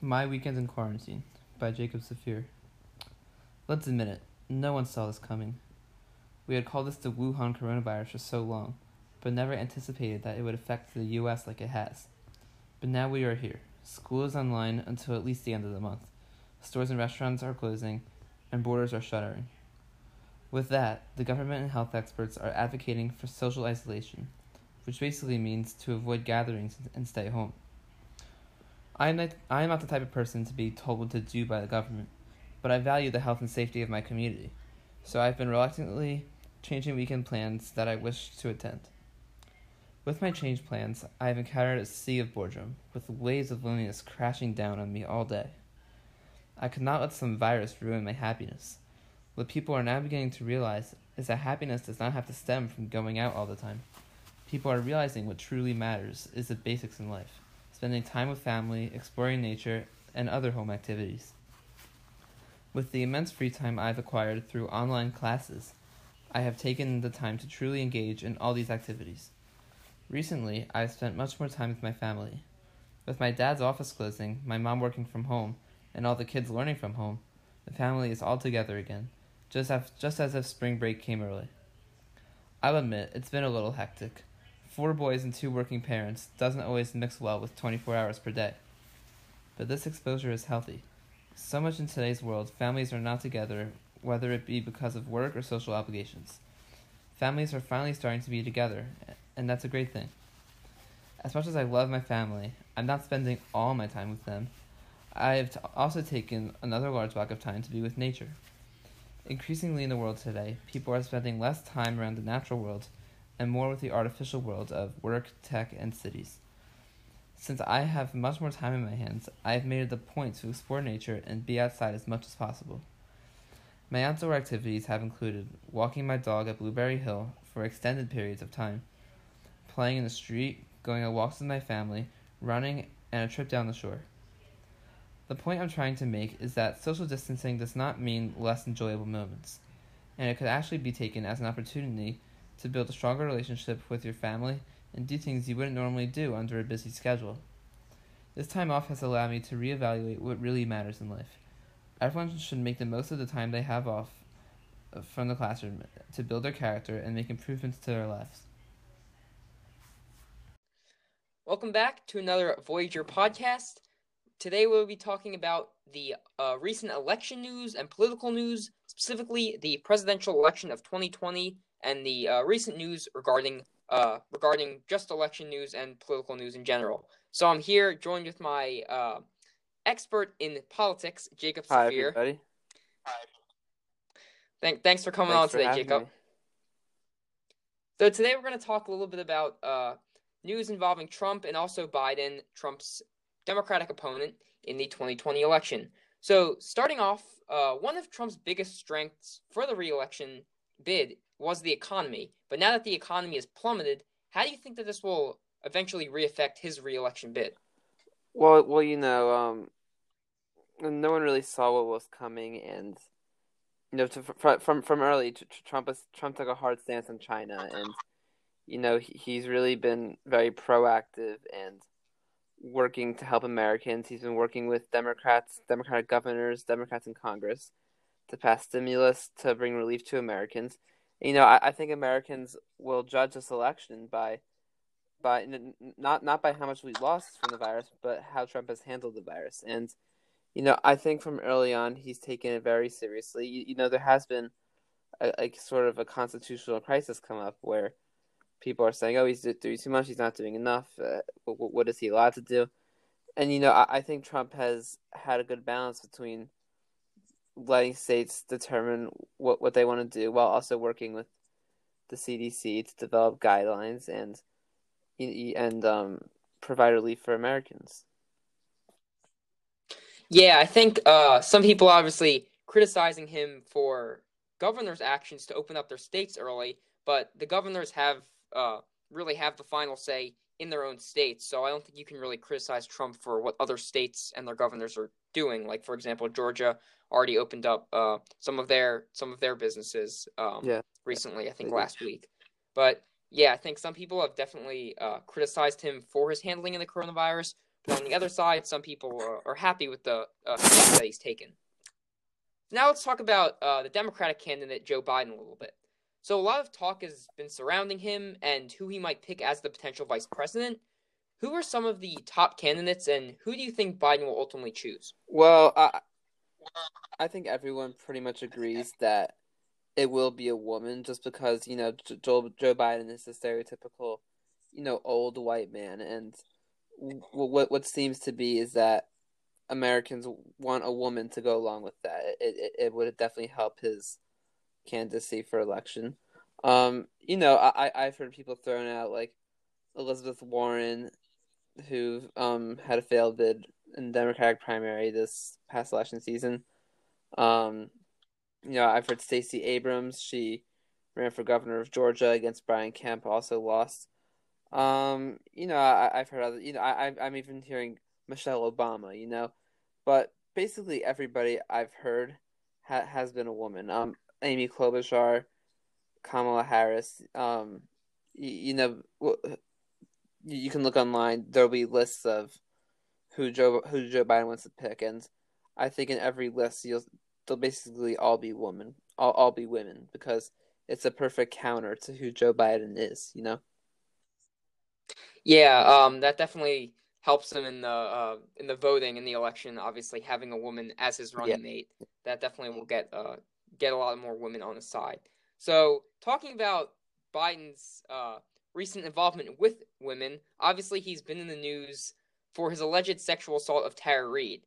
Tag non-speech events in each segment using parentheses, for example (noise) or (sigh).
My Weekend in Quarantine by Jacob Safier. Let's admit it, no one saw this coming. We had called this the Wuhan coronavirus for so long, but never anticipated that it would affect the US like it has. But now we are here. School is online until at least the end of the month. Stores and restaurants are closing, and borders are shuttering. With that, the government and health experts are advocating for social isolation, which basically means to avoid gatherings and stay home. I am, not, I am not the type of person to be told what to do by the government, but I value the health and safety of my community, so I've been reluctantly changing weekend plans that I wish to attend. With my change plans, I have encountered a sea of boredom, with waves of loneliness crashing down on me all day. I could not let some virus ruin my happiness. What people are now beginning to realize is that happiness does not have to stem from going out all the time. People are realizing what truly matters is the basics in life spending time with family, exploring nature, and other home activities. With the immense free time I've acquired through online classes, I have taken the time to truly engage in all these activities. Recently, I have spent much more time with my family. With my dad's office closing, my mom working from home, and all the kids learning from home, the family is all together again just as, just as if spring break came early. I'll admit, it's been a little hectic. Four boys and two working parents doesn't always mix well with 24 hours per day. But this exposure is healthy. So much in today's world, families are not together, whether it be because of work or social obligations. Families are finally starting to be together, and that's a great thing. As much as I love my family, I'm not spending all my time with them. I have also taken another large block of time to be with nature. Increasingly in the world today, people are spending less time around the natural world and more with the artificial world of work, tech, and cities. Since I have much more time in my hands, I have made it a point to explore nature and be outside as much as possible. My outdoor activities have included walking my dog at Blueberry Hill for extended periods of time, playing in the street, going on walks with my family, running, and a trip down the shore. The point I'm trying to make is that social distancing does not mean less enjoyable moments, and it could actually be taken as an opportunity to build a stronger relationship with your family and do things you wouldn't normally do under a busy schedule. This time off has allowed me to reevaluate what really matters in life. Everyone should make the most of the time they have off uh, from the classroom to build their character and make improvements to their lives. Welcome back to another Voyager podcast. Today we'll be talking about the uh, recent election news and political news, specifically the presidential election of 2020 and the uh, recent news regarding uh, regarding just election news and political news in general. So I'm here joined with my uh, expert in politics, Jacob Hi, Safier. everybody. Thank, thanks for coming Thanks on for today, Jacob. me. So today we're going to talk a little bit about uh, news involving Trump and also Biden, Trump's Democratic opponent in the 2020 election. So, starting off, uh, one of Trump's biggest strengths for the reelection bid was the economy. But now that the economy has plummeted, how do you think that this will eventually reaffect his reelection bid? Well, well, you know, um, no one really saw what was coming, and you know, to, from from early, tr- tr- Trump was, Trump took a hard stance on China, and you know, he, he's really been very proactive and working to help Americans. He's been working with Democrats, Democratic governors, Democrats in Congress to pass stimulus to bring relief to Americans. You know, I, I think Americans will judge this election by by not not by how much we lost from the virus, but how Trump has handled the virus. And you know, I think from early on he's taken it very seriously. You, you know, there has been a, a sort of a constitutional crisis come up where people are saying, "Oh, he's doing too much. He's not doing enough. Uh, what, what is he allowed to do?" And you know, I, I think Trump has had a good balance between letting states determine what what they want to do while also working with the CDC to develop guidelines and and um, provide relief for Americans. Yeah, I think uh, some people obviously criticizing him for governors' actions to open up their states early, but the governors have uh, really have the final say in their own states. So I don't think you can really criticize Trump for what other states and their governors are doing. Like for example, Georgia already opened up uh, some of their some of their businesses um, yeah. recently. I think last week. But yeah, I think some people have definitely uh, criticized him for his handling of the coronavirus. But on the other side, some people are, are happy with the uh, steps that he's taken. Now let's talk about uh, the Democratic candidate Joe Biden a little bit. So a lot of talk has been surrounding him and who he might pick as the potential vice president. Who are some of the top candidates, and who do you think Biden will ultimately choose? Well, I, I think everyone pretty much agrees that it will be a woman, just because you know Joe Joe Biden is a stereotypical, you know, old white man, and what what seems to be is that Americans want a woman to go along with that. It it, it would definitely help his candidacy for election. Um, you know, I I've heard people throwing out like Elizabeth Warren, who um had a failed bid in the Democratic primary this past election season. Um, you know, I've heard Stacey Abrams. She ran for governor of Georgia against Brian Kemp, also lost. Um, you know, I, have heard other. You know, I I'm even hearing Michelle Obama. You know, but basically everybody I've heard ha- has been a woman. Um, Amy Klobuchar, Kamala Harris. Um, you, you know, you can look online. There'll be lists of who Joe who Joe Biden wants to pick, and I think in every list you'll they'll basically all be women, all all be women because it's a perfect counter to who Joe Biden is. You know. Yeah, um, that definitely helps him in the uh, in the voting in the election. Obviously, having a woman as his running yeah. mate, that definitely will get uh, get a lot more women on his side. So, talking about Biden's uh, recent involvement with women, obviously he's been in the news for his alleged sexual assault of Tara Reade.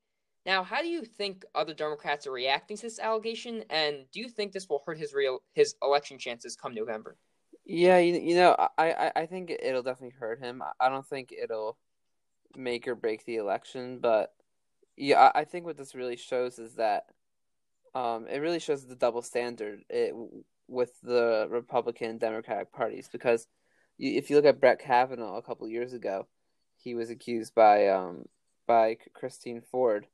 Now, how do you think other Democrats are reacting to this allegation, and do you think this will hurt his real his election chances come November? Yeah, you, you know, I, I, I think it'll definitely hurt him. I don't think it'll make or break the election, but yeah, I, I think what this really shows is that um, it really shows the double standard it, with the Republican and Democratic parties because if you look at Brett Kavanaugh a couple years ago, he was accused by um, by Christine Ford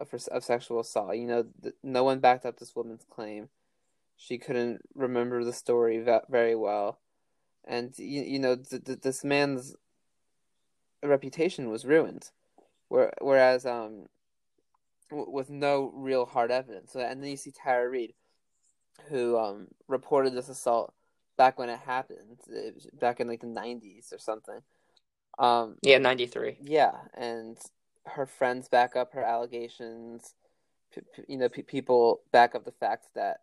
of, of sexual assault. You know, no one backed up this woman's claim she couldn't remember the story very well, and you, you know th- th- this man's reputation was ruined. Where, whereas um, w- with no real hard evidence, and then you see Tara Reade, who um reported this assault back when it happened, it back in like the nineties or something. Um, yeah, ninety three. Yeah, and her friends back up her allegations. P- p- you know, p- people back up the fact that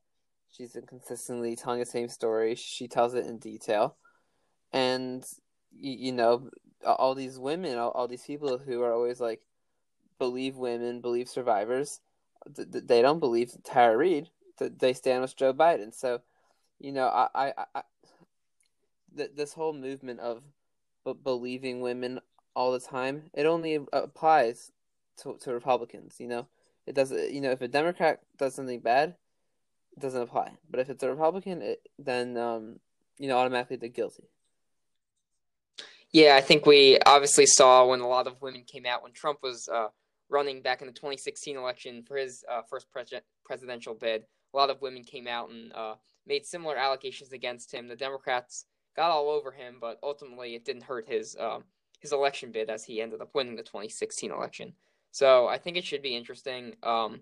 she's inconsistently telling the same story. She tells it in detail, and you, you know, all these women, all, all, these people who are always like believe women, believe survivors. Th- th- they don't believe Tara Reade. Th- they stand with Joe Biden. So, you know, I, I, I th- this whole movement of believing women all the time, it only applies to to Republicans. You know, it doesn't. You know, if a Democrat does something bad, it doesn't apply. But if it's a Republican, it, then um, you know automatically they're guilty. Yeah, I think we obviously saw when a lot of women came out when Trump was uh, running back in the 2016 election for his uh, first pre- presidential bid. A lot of women came out and uh, made similar allegations against him. The Democrats got all over him, but ultimately it didn't hurt his um, his election bid as he ended up winning the 2016 election. So I think it should be interesting. Um,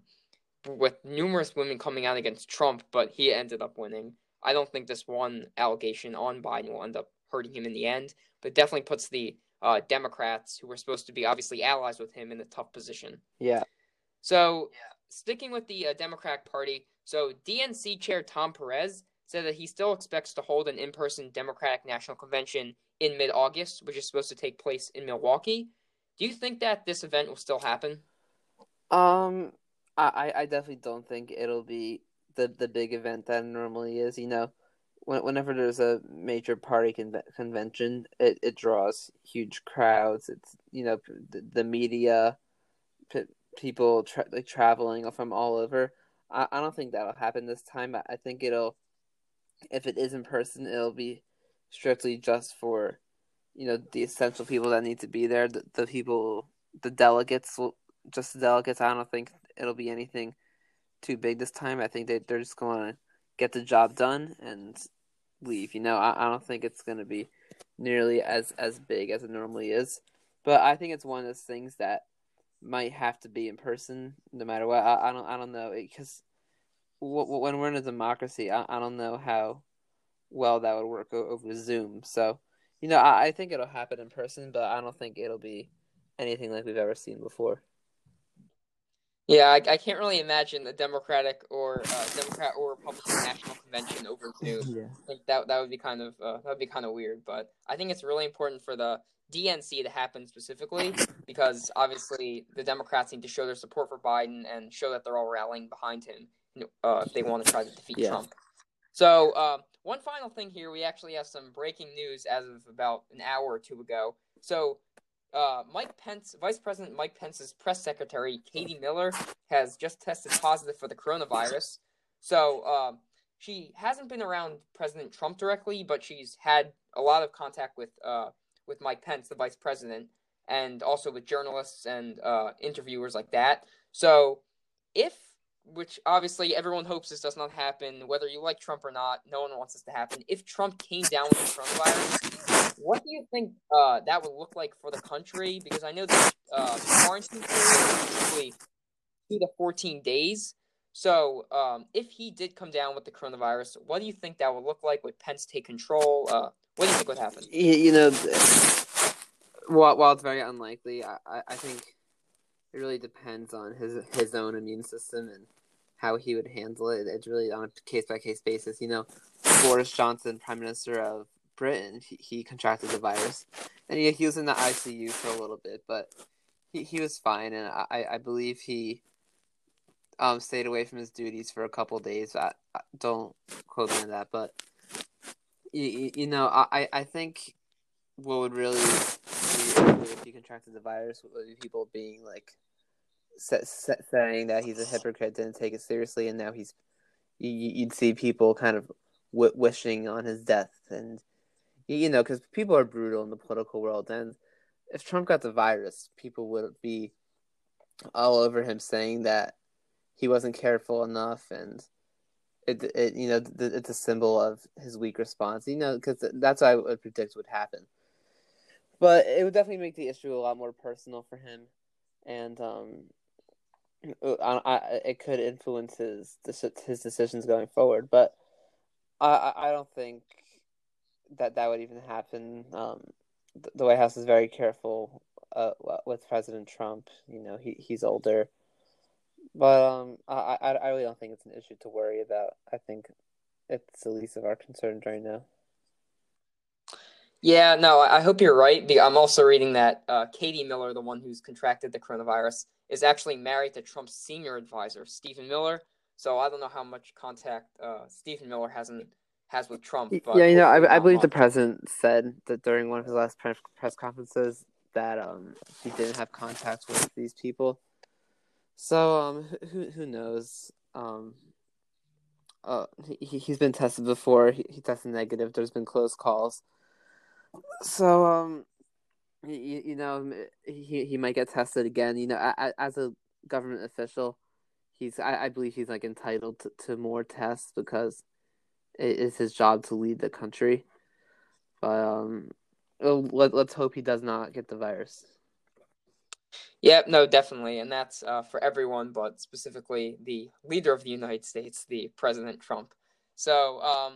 with numerous women coming out against Trump, but he ended up winning. I don't think this one allegation on Biden will end up hurting him in the end, but definitely puts the uh, Democrats, who were supposed to be obviously allies with him, in a tough position. Yeah. So, sticking with the uh, Democratic Party, so DNC Chair Tom Perez said that he still expects to hold an in person Democratic National Convention in mid August, which is supposed to take place in Milwaukee. Do you think that this event will still happen? Um, I, I definitely don't think it'll be the the big event that normally is. You know, when, whenever there's a major party con- convention, it, it draws huge crowds. It's you know the, the media, p- people tra- like traveling from all over. I, I don't think that'll happen this time. I, I think it'll, if it is in person, it'll be strictly just for, you know, the essential people that need to be there. The, the people, the delegates just the delegates. I don't think it'll be anything too big this time. I think they they're just going to get the job done and leave. You know, I, I don't think it's going to be nearly as as big as it normally is. but I think it's one of those things that might have to be in person no matter what. I, I don't I don't know because when we're in a democracy, I, I don't know how well that would work over Zoom. So you know, I, I think it'll happen in person, but I don't think it'll be anything like we've ever seen before. Yeah, I, I can't really imagine a Democratic or uh, Democrat or Republican national convention over (laughs) Zoom. Yeah. I think that that would be kind of uh, that would be kind of weird, but I think it's really important for the DNC to happen specifically because obviously the Democrats need to show their support for Biden and show that they're all rallying behind him uh, if they want to try to defeat Yeah. Trump. So uh, one final thing here, we actually have some breaking news as of about an hour or two ago. So uh, Mike Pence, Vice President Mike Pence's press secretary, Katie Miller, has just tested positive for the coronavirus. So um, she hasn't been around President Trump directly, but she's had a lot of contact with uh, with Mike Pence, the vice president, and also with journalists and uh, interviewers like that. So if which obviously everyone hopes this does not happen, whether you like Trump or not, no one wants this to happen. If Trump came down with the coronavirus, what do you think uh, that would look like for the country? Because I know the uh, quarantine period is usually two to 14 days. So um, if he did come down with the coronavirus, what do you think that would look like? Would Pence take control? Uh, what do you think would happen? You, know, while, while it's very unlikely, I, I think it really depends on his his own immune system and how he would handle it. It's really on a case by case basis. You know, Boris Johnson, Prime Minister of Britain, he, he contracted the virus, and he, he was in the ICU for a little bit, but he, he was fine, and I, I believe he um stayed away from his duties for a couple days. I, I don't quote me on that, but you, you know, I, I think what would really if he contracted the virus with people being like sa- sa- saying that he's a hypocrite, didn't take it seriously, and now he's you, you'd see people kind of wishing on his death, and you know, because people are brutal in the political world, and if Trump got the virus, people would be all over him saying that he wasn't careful enough and it, it you know it's a symbol of his weak response you know because that's what i would predict would happen but it would definitely make the issue a lot more personal for him. And um I, I, it could influence his his decisions going forward. But i i don't think that that would even happen. Um the, white house is very careful uh, with president trump. You know he he's older. But um, I, I I really don't think it's an issue to worry about. I think it's the least of our concerns right now. Yeah, no, I hope you're right. I'm also reading that uh, Katie Miller, the one who's contracted the coronavirus, is actually married to Trump's senior advisor, Stephen Miller. So I don't know how much contact uh, Stephen Miller hasn't has with Trump. yeah, you know, I, I believe much. the president said that during one of his last press press conferences that um he didn't have contact with these people. So um, who who knows? Um, uh, he he's been tested before. He, he tested negative. There's been close calls. So um, you, you know he he might get tested again. You know, as a government official, he's I, I believe he's like entitled to, to more tests because it is his job to lead the country. But um, let let's hope he does not get the virus. Yep, no, definitely, and that's uh, for everyone, but specifically the leader of the United States, the President Trump. So, um,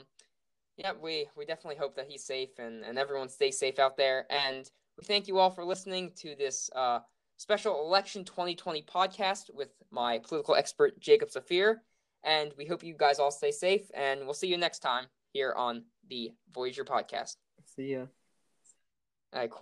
yeah, we we definitely hope that he's safe and and everyone stays safe out there. And we thank you all for listening to this uh, special election 2020 podcast with my political expert Jacob Safier. And we hope you guys all stay safe, and we'll see you next time here on the Voyager podcast. See ya. All right, cool.